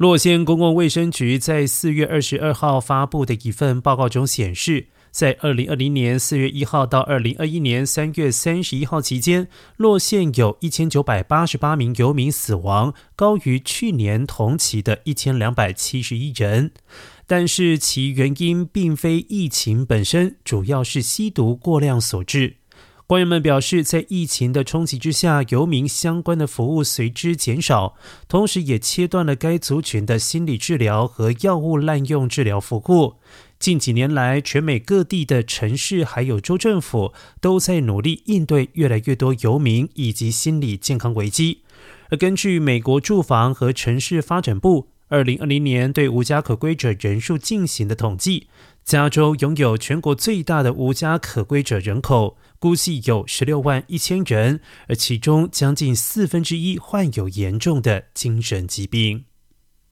洛县公共卫生局在四月二十二号发布的一份报告中显示，在二零二零年四月一号到二零二一年三月三十一号期间，洛县有一千九百八十八名游民死亡，高于去年同期的一千两百七十一人。但是其原因并非疫情本身，主要是吸毒过量所致。官员们表示，在疫情的冲击之下，游民相关的服务随之减少，同时也切断了该族群的心理治疗和药物滥用治疗服务。近几年来，全美各地的城市还有州政府都在努力应对越来越多游民以及心理健康危机。而根据美国住房和城市发展部二零二零年对无家可归者人数进行的统计，加州拥有全国最大的无家可归者人口。估计有十六万一千人，而其中将近四分之一患有严重的精神疾病。